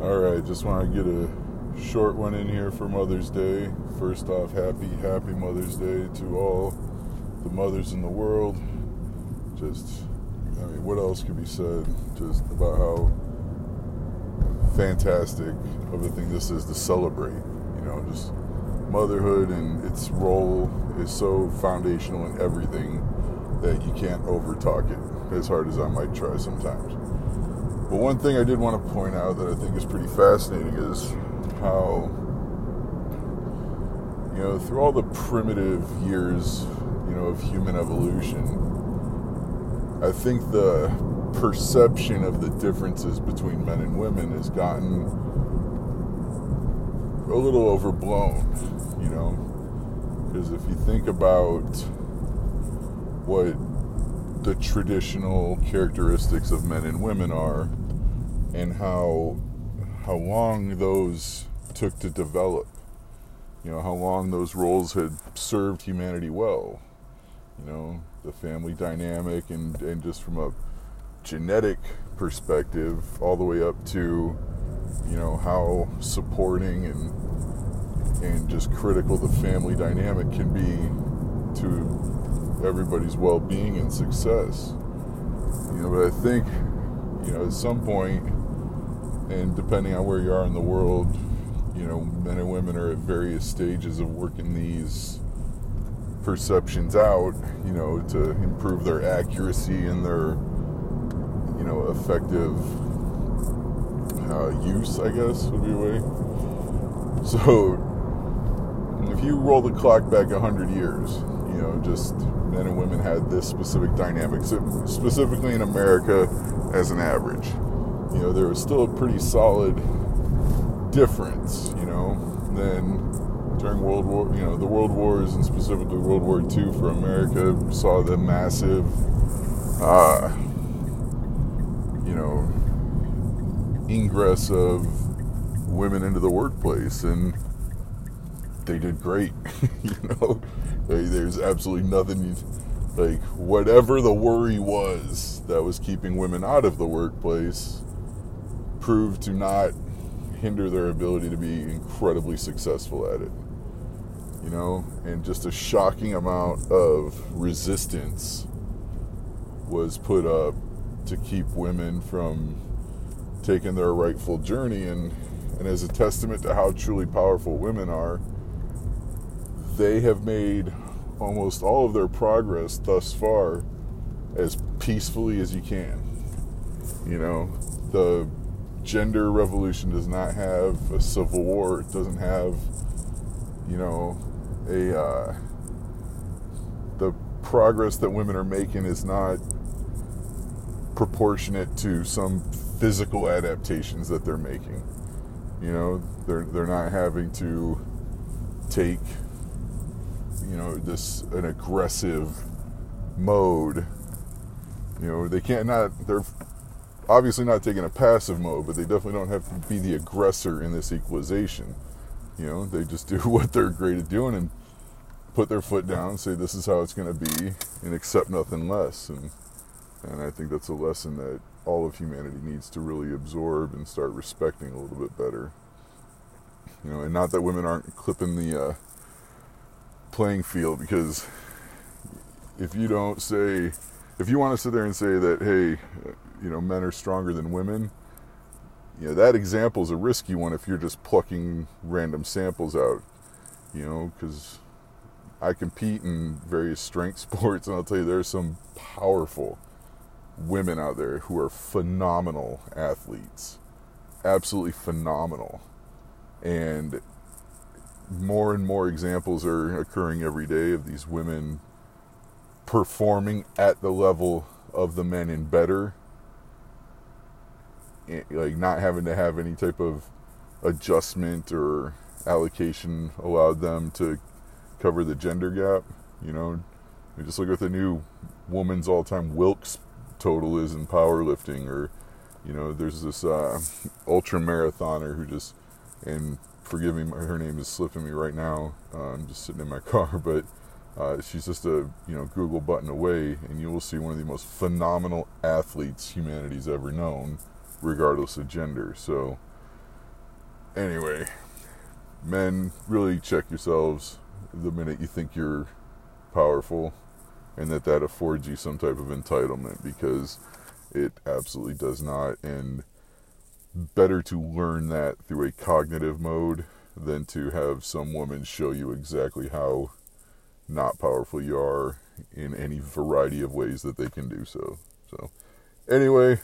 All right, just want to get a short one in here for Mother's Day. First off, happy, happy Mother's Day to all the mothers in the world. Just, I mean, what else could be said just about how fantastic of a thing this is to celebrate? You know, just motherhood and its role is so foundational in everything that you can't overtalk it, as hard as I might try sometimes. But one thing I did want to point out that I think is pretty fascinating is how, you know, through all the primitive years, you know, of human evolution, I think the perception of the differences between men and women has gotten a little overblown, you know, because if you think about what the traditional characteristics of men and women are and how how long those took to develop. You know how long those roles had served humanity well. You know the family dynamic and and just from a genetic perspective all the way up to you know how supporting and and just critical the family dynamic can be to everybody's well-being and success you know but i think you know at some point and depending on where you are in the world, you know, men and women are at various stages of working these perceptions out, you know, to improve their accuracy and their, you know, effective uh, use, I guess would be a way. So, if you roll the clock back 100 years, you know, just men and women had this specific dynamic, so specifically in America as an average. You know, there was still a pretty solid difference, you know, than during World War, you know, the World Wars and specifically World War II for America saw the massive, uh, you know, ingress of women into the workplace, and they did great. you know, there's absolutely nothing. Like whatever the worry was that was keeping women out of the workplace proved to not hinder their ability to be incredibly successful at it. You know, and just a shocking amount of resistance was put up to keep women from taking their rightful journey and and as a testament to how truly powerful women are they have made almost all of their progress thus far as peacefully as you can you know the gender revolution does not have a civil war. It doesn't have, you know, a uh, the progress that women are making is not proportionate to some physical adaptations that they're making. You know, they're they're not having to take, you know, this an aggressive mode. You know, they can't not they're obviously not taking a passive mode, but they definitely don't have to be the aggressor in this equalization. You know, they just do what they're great at doing and put their foot down, say this is how it's going to be, and accept nothing less. And and I think that's a lesson that all of humanity needs to really absorb and start respecting a little bit better. You know, and not that women aren't clipping the uh, playing field because if you don't say, if you want to sit there and say that, hey, you know men are stronger than women you know that example is a risky one if you're just plucking random samples out you know because i compete in various strength sports and i'll tell you there's some powerful women out there who are phenomenal athletes absolutely phenomenal. And more and more examples are occurring every day of these women performing at the level of the men in better like not having to have any type of adjustment or allocation allowed them to cover the gender gap. You know, just look at the new woman's all-time Wilks total is in powerlifting, or you know, there's this uh, ultra marathoner who just and forgive me, her name is slipping me right now. Uh, I'm just sitting in my car, but uh, she's just a you know Google button away, and you will see one of the most phenomenal athletes humanity's ever known regardless of gender. So, Anyway, men, really check yourselves the minute you think you're powerful and that that affords you some type of entitlement because it absolutely does not. And better to learn that through a cognitive mode than to have some woman show you exactly how not powerful you are in any variety of ways that they can do so. So, anyway,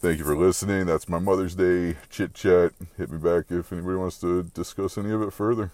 thank you for listening. That's my Mother's Day chit chat. Hit me back if anybody wants to discuss any of it further.